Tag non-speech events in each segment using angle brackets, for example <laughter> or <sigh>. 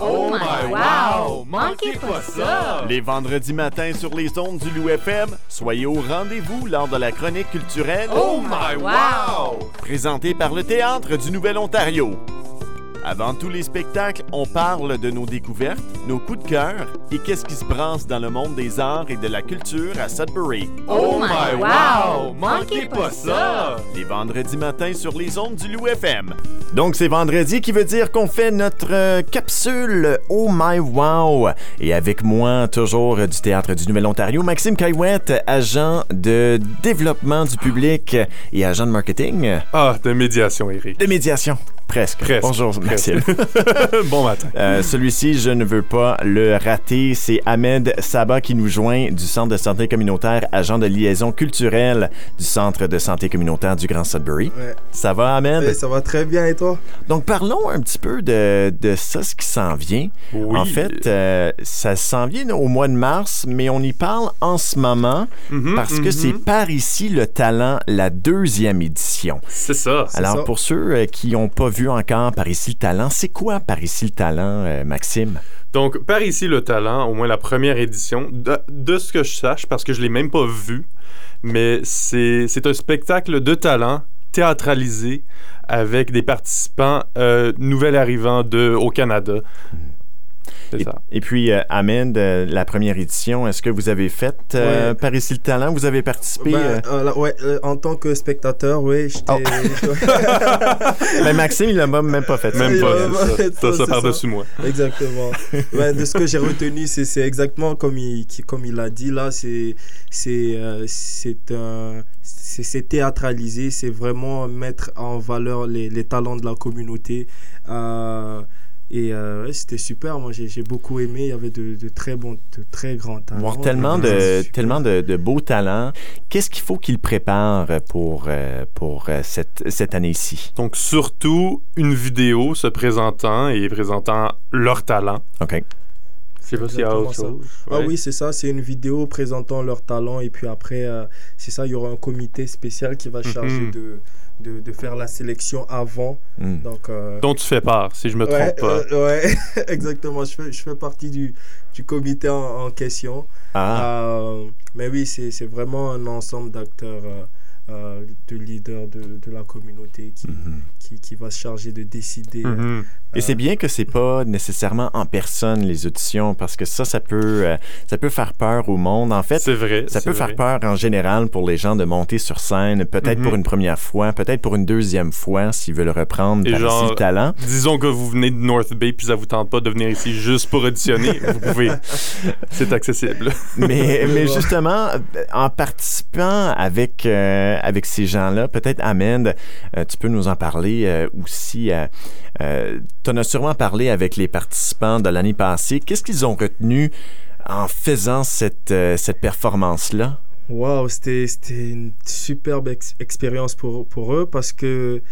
Oh my wow! Manquez pas ça! Les vendredis matins sur les ondes du Loup FM, soyez au rendez-vous lors de la chronique culturelle Oh my wow! présentée par le Théâtre du Nouvel-Ontario. Avant tous les spectacles, on parle de nos découvertes, nos coups de cœur et qu'est-ce qui se brasse dans le monde des arts et de la culture à Sudbury. Oh my wow! Manquez pas ça! Les vendredis matins sur les ondes du Loup FM. Donc c'est vendredi qui veut dire qu'on fait notre euh, capsule Oh My Wow. Et avec moi, toujours euh, du Théâtre du Nouvel-Ontario, Maxime Caillouette, agent de développement du public et agent de marketing. Ah, de médiation, Eric. De médiation. Presque. Presque. Bonjour, Maxime. <laughs> bon matin. Euh, Celui-ci, je ne veux pas le rater. C'est Ahmed Saba qui nous joint du Centre de santé communautaire, agent de liaison culturelle du Centre de santé communautaire du Grand Sudbury. Ouais. Ça va, Ahmed? Eh, ça va très bien et toi? Donc, parlons un petit peu de, de ça, ce qui s'en vient. Oui. En fait, euh, ça s'en vient au mois de mars, mais on y parle en ce moment Mhm, parce que mhm. c'est par ici le talent, la deuxième édition. C'est ça. Alors, ça. pour ceux euh, qui n'ont pas vu encore Par ici le talent, c'est quoi Par ici le talent, euh, Maxime? Donc, par ici, le talent, au moins la première édition, de, de ce que je sache, parce que je l'ai même pas vu, mais c'est un spectacle de talent théâtralisé avec des participants euh, nouvelles arrivants de, au Canada. Et, ça. et puis, euh, Ahmed, euh, la première édition, est-ce que vous avez fait euh, Ouais. Par ici le talent? Vous avez participé? Ben, euh? euh, là, ouais, euh, en tant que spectateur, oui. Oh. <laughs> Ben, Maxime, il l'a même pas fait. ça. Même il pas. va- ça. ça, par-dessus moi. Exactement. Ouais, <laughs> de ce que j'ai retenu, c'est exactement comme il, qui- comme il a dit là. C'est c'est euh, c'est un- c'est c'est théâtralisé. C'est vraiment mettre en valeur les, les talents de la communauté. Euh, et euh, ouais, c'était super. Moi, j'ai j'ai beaucoup aimé. Il y avait de, de très bons, de très grands talents. Voir tellement de, tellement de, de beaux talents. Qu'est-ce qu'il faut qu'il prépare pour, euh, pour euh, cette, cette année-ci? Donc, surtout, une vidéo se présentant et présentant leur talent. OK. Je sais pas s'il y a exactement autre ça. chose. Ah oui, c'est ça, c'est une vidéo présentant leurs talents et puis après, euh, c'est ça, il y aura un comité spécial qui va charger Mhm. de, de, de faire la sélection avant. Hmm. Donc, euh, Dont tu fais part, si je me ouais, trompe pas. euh, ouais, <laughs> exactement, je fais, je fais partie du, du comité en, en question. Ah, Euh, mais oui, c'est c'est vraiment un ensemble d'acteurs, euh, de leaders de, de la communauté qui, Mhm. qui, qui va se charger de décider. Mhm. Et c'est bien que c'est pas nécessairement en personne les auditions parce que ça, ça peut, euh, ça peut faire peur au monde. En fait, C'est vrai. ça peut vrai. faire peur en général pour les gens de monter sur scène, peut-être Mhm. pour une première fois, peut-être pour une deuxième fois s'ils veulent reprendre Et par genre- le talent. Disons que vous venez de North Bay puis ça vous tente pas de venir ici juste pour auditionner, <laughs> vous pouvez. C'est accessible. Mais, mais <laughs> justement, euh, en participant avec, euh, avec ces peut-être Ahmed, euh, tu peux nous en parler euh, aussi. tu en as sûrement parlé avec les participants de l'année passée. Qu'est-ce qu'ils ont retenu en faisant cette, euh, cette performance-là? Waouh, c'était une superbe ex- expérience pour, pour eux parce que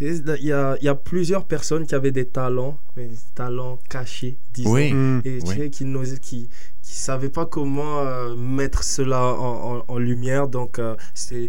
il y a, il y a plusieurs personnes qui avaient des talents, mais des talents cachés, disons. Oui. Mm. Et tu Oui. sais, qui ne qui, qui savaient pas comment euh, mettre cela en, en- en lumière. Donc, euh, c'est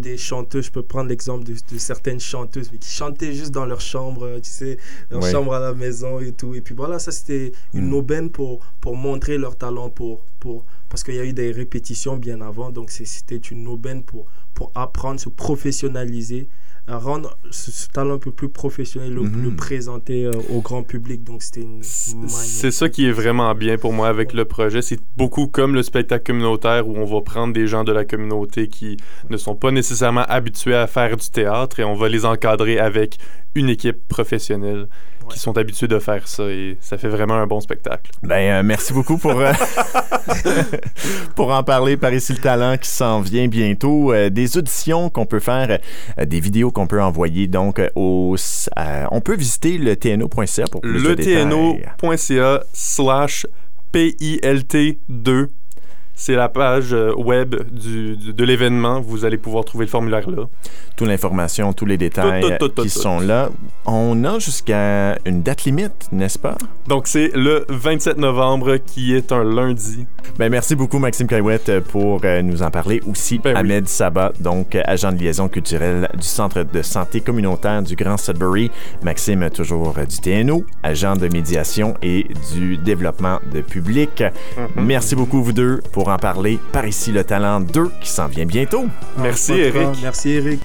des chanteuses, je peux prendre l'exemple de, de certaines chanteuses, mais qui chantaient juste dans leur chambre, euh, tu sais, leur Oui. chambre à la maison et tout. Et puis voilà, ça c'était une Mm. aubaine pour, pour montrer leur talent, pour, pour, parce qu'il y a eu des répétitions bien avant. Donc, c'était une aubaine pour, pour apprendre, se professionnaliser, rendre ce, ce talent un peu plus professionnel, le, Mhm. le présenter euh, au grand public. Donc, c'était une C'est ça qui est vraiment bien pour moi avec le projet. C'est beaucoup comme le spectacle communautaire où on va prendre des gens de la communauté qui ne sont pas nécessairement habitués à faire du théâtre et on va les encadrer avec une équipe professionnelle Ouais. qui sont habitués de faire ça et ça fait vraiment un bon spectacle. Ben, euh, merci beaucoup pour, euh, <laughs> pour en parler par ici le talent qui s'en vient bientôt. Euh, des auditions qu'on peut faire, euh, des vidéos qu'on peut envoyer. Donc, euh, au, euh, on peut visiter le tno.ca pour plus de Le détails. tno.ca slash PILT2 c'est la page euh, web du, du- de l'événement. Vous allez pouvoir trouver le formulaire là. Toute l'information, tous les détails Tout, tout, tout, qui sont là. On a jusqu'à une date limite, n'est-ce pas? Donc, c'est le 27 novembre qui est un lundi. Ben, merci beaucoup, Maxime Caillouette, pour euh, nous en parler. Aussi, Ben oui. Ahmed Sabat, donc euh, agent de liaison culturelle du Centre de santé communautaire du Grand Sudbury. Maxime, toujours euh, du TNO, agent de médiation et du développement de public. Merci beaucoup, vous deux, pour en parler. Par ici, le talent 2 qui s'en vient bientôt. Merci. Eric. Merci Eric.